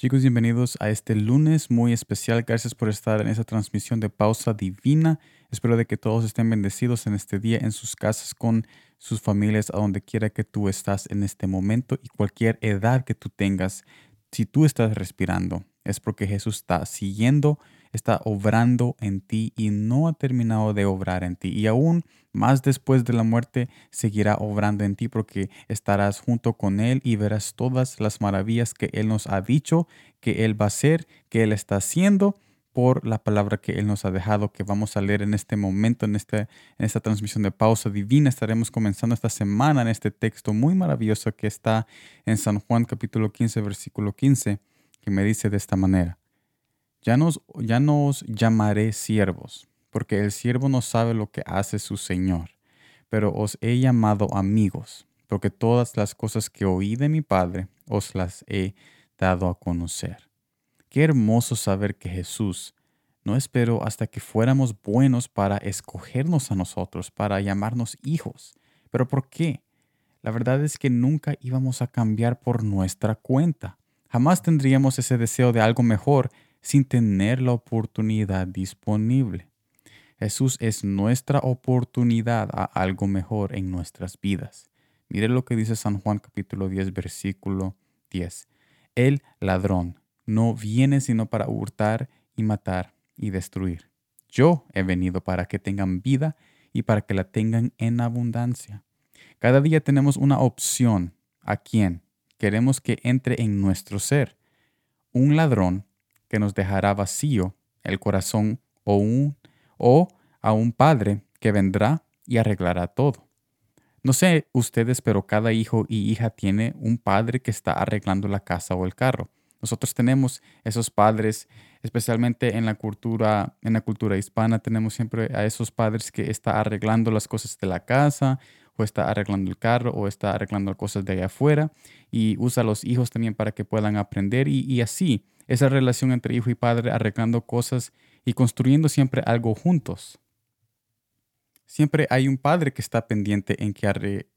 Chicos, bienvenidos a este lunes muy especial. Gracias por estar en esta transmisión de Pausa Divina. Espero de que todos estén bendecidos en este día, en sus casas, con sus familias, a donde quiera que tú estás en este momento y cualquier edad que tú tengas. Si tú estás respirando, es porque Jesús está siguiendo está obrando en ti y no ha terminado de obrar en ti. Y aún más después de la muerte seguirá obrando en ti porque estarás junto con Él y verás todas las maravillas que Él nos ha dicho, que Él va a hacer, que Él está haciendo por la palabra que Él nos ha dejado, que vamos a leer en este momento, en, este, en esta transmisión de pausa divina. Estaremos comenzando esta semana en este texto muy maravilloso que está en San Juan capítulo 15, versículo 15, que me dice de esta manera. Ya nos, ya os llamaré siervos, porque el siervo no sabe lo que hace su Señor, pero os he llamado amigos, porque todas las cosas que oí de mi Padre os las he dado a conocer. Qué hermoso saber que Jesús no esperó hasta que fuéramos buenos para escogernos a nosotros, para llamarnos hijos. ¿Pero por qué? La verdad es que nunca íbamos a cambiar por nuestra cuenta. Jamás tendríamos ese deseo de algo mejor sin tener la oportunidad disponible. Jesús es nuestra oportunidad a algo mejor en nuestras vidas. Mire lo que dice San Juan capítulo 10 versículo 10. El ladrón no viene sino para hurtar y matar y destruir. Yo he venido para que tengan vida y para que la tengan en abundancia. Cada día tenemos una opción a quién queremos que entre en nuestro ser. Un ladrón que nos dejará vacío el corazón o, un, o a un padre que vendrá y arreglará todo. No sé ustedes, pero cada hijo y hija tiene un padre que está arreglando la casa o el carro. Nosotros tenemos esos padres, especialmente en la cultura, en la cultura hispana, tenemos siempre a esos padres que está arreglando las cosas de la casa, o está arreglando el carro, o está arreglando cosas de allá afuera, y usa a los hijos también para que puedan aprender, y, y así esa relación entre hijo y padre arreglando cosas y construyendo siempre algo juntos. Siempre hay un padre que está pendiente en que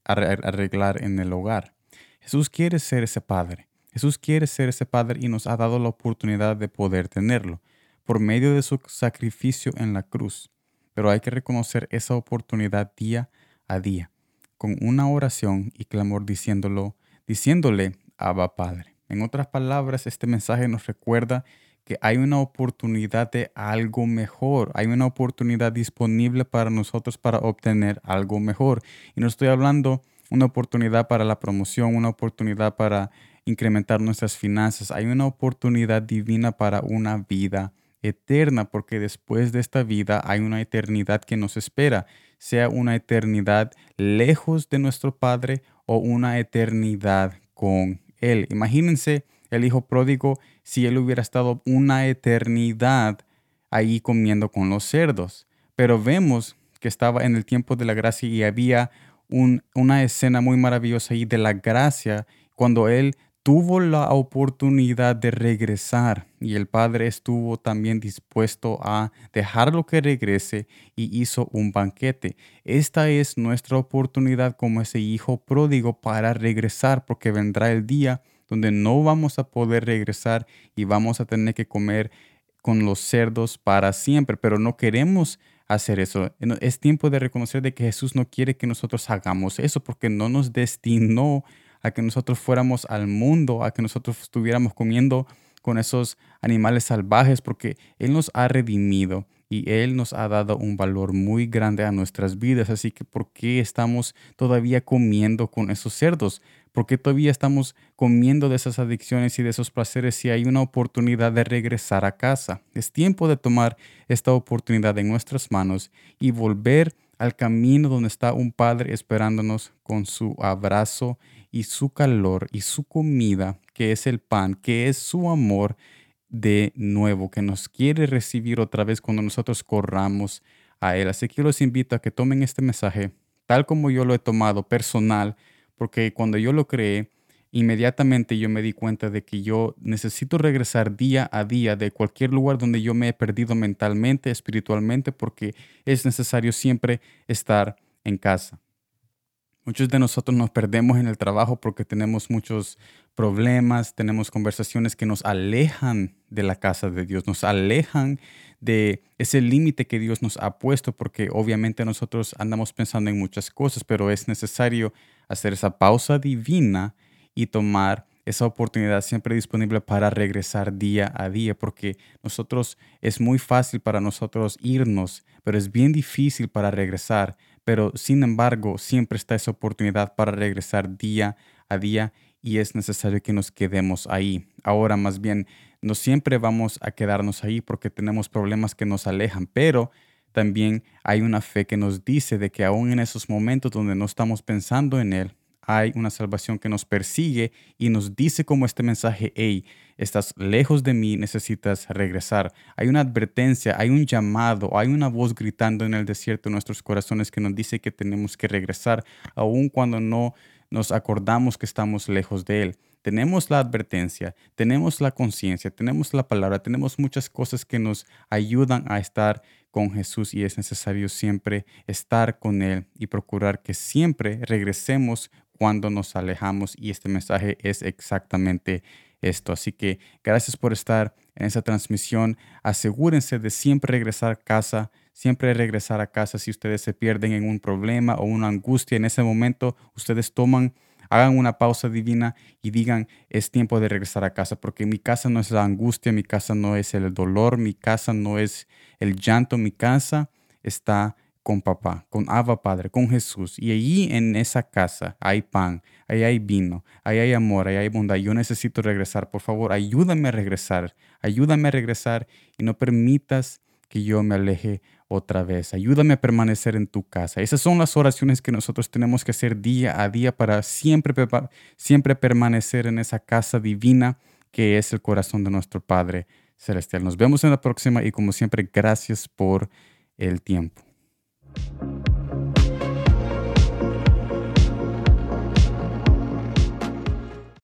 arreglar en el hogar. Jesús quiere ser ese padre. Jesús quiere ser ese padre y nos ha dado la oportunidad de poder tenerlo por medio de su sacrificio en la cruz. Pero hay que reconocer esa oportunidad día a día, con una oración y clamor diciéndolo, diciéndole, Abba Padre. En otras palabras, este mensaje nos recuerda que hay una oportunidad de algo mejor, hay una oportunidad disponible para nosotros para obtener algo mejor. Y no estoy hablando una oportunidad para la promoción, una oportunidad para incrementar nuestras finanzas, hay una oportunidad divina para una vida eterna, porque después de esta vida hay una eternidad que nos espera, sea una eternidad lejos de nuestro Padre o una eternidad con él. Imagínense el hijo pródigo si él hubiera estado una eternidad ahí comiendo con los cerdos. Pero vemos que estaba en el tiempo de la gracia y había una escena muy maravillosa ahí de la gracia cuando él tuvo la oportunidad de regresar y el padre estuvo también dispuesto a dejarlo que regrese y hizo un banquete. Esta es nuestra oportunidad como ese hijo pródigo para regresar porque vendrá el día donde no vamos a poder regresar y vamos a tener que comer con los cerdos para siempre, pero no queremos hacer eso. Es tiempo de reconocer de que Jesús no quiere que nosotros hagamos eso porque no nos destinó a que nosotros fuéramos al mundo, a que nosotros estuviéramos comiendo con esos animales salvajes, porque Él nos ha redimido y Él nos ha dado un valor muy grande a nuestras vidas. Así que, ¿por qué estamos todavía comiendo con esos cerdos? ¿Por qué todavía estamos comiendo de esas adicciones y de esos placeres si hay una oportunidad de regresar a casa? Es tiempo de tomar esta oportunidad en nuestras manos y volver al camino donde está un Padre esperándonos con su abrazo y su calor y su comida, que es el pan, que es su amor de nuevo, que nos quiere recibir otra vez cuando nosotros corramos a Él. Así que los invito a que tomen este mensaje tal como yo lo he tomado personal, porque cuando yo lo creé, inmediatamente yo me di cuenta de que yo necesito regresar día a día de cualquier lugar donde yo me he perdido mentalmente, espiritualmente, porque es necesario siempre estar en casa. Muchos de nosotros nos perdemos en el trabajo porque tenemos muchos problemas, tenemos conversaciones que nos alejan de la casa de Dios, nos alejan de ese límite que Dios nos ha puesto, porque obviamente nosotros andamos pensando en muchas cosas, pero es necesario hacer esa pausa divina y tomar esa oportunidad siempre disponible para regresar día a día, porque nosotros es muy fácil para nosotros irnos, pero es bien difícil para regresar. Pero sin embargo, siempre está esa oportunidad para regresar día a día y es necesario que nos quedemos ahí. Ahora más bien, no siempre vamos a quedarnos ahí porque tenemos problemas que nos alejan, pero también hay una fe que nos dice de que aún en esos momentos donde no estamos pensando en Él, hay una salvación que nos persigue y nos dice como este mensaje, hey, estás lejos de mí, necesitas regresar. Hay una advertencia, hay un llamado, hay una voz gritando en el desierto de nuestros corazones que nos dice que tenemos que regresar, aun cuando no nos acordamos que estamos lejos de Él. Tenemos la advertencia, tenemos la conciencia, tenemos la palabra, tenemos muchas cosas que nos ayudan a estar con Jesús y es necesario siempre estar con Él y procurar que siempre regresemos cuando nos alejamos y este mensaje es exactamente esto. Así que gracias por estar en esa transmisión. Asegúrense de siempre regresar a casa, siempre regresar a casa si ustedes se pierden en un problema o una angustia. En ese momento ustedes toman, hagan una pausa divina y digan, es tiempo de regresar a casa, porque mi casa no es la angustia, mi casa no es el dolor, mi casa no es el llanto, mi casa está con papá, con Abba Padre, con Jesús. Y allí en esa casa hay pan, ahí hay vino, ahí hay amor, ahí hay bondad. Yo necesito regresar. Por favor, ayúdame a regresar. Ayúdame a regresar y no permitas que yo me aleje otra vez. Ayúdame a permanecer en tu casa. Esas son las oraciones que nosotros tenemos que hacer día a día para siempre, siempre permanecer en esa casa divina que es el corazón de nuestro Padre Celestial. Nos vemos en la próxima y como siempre, gracias por el tiempo. thank you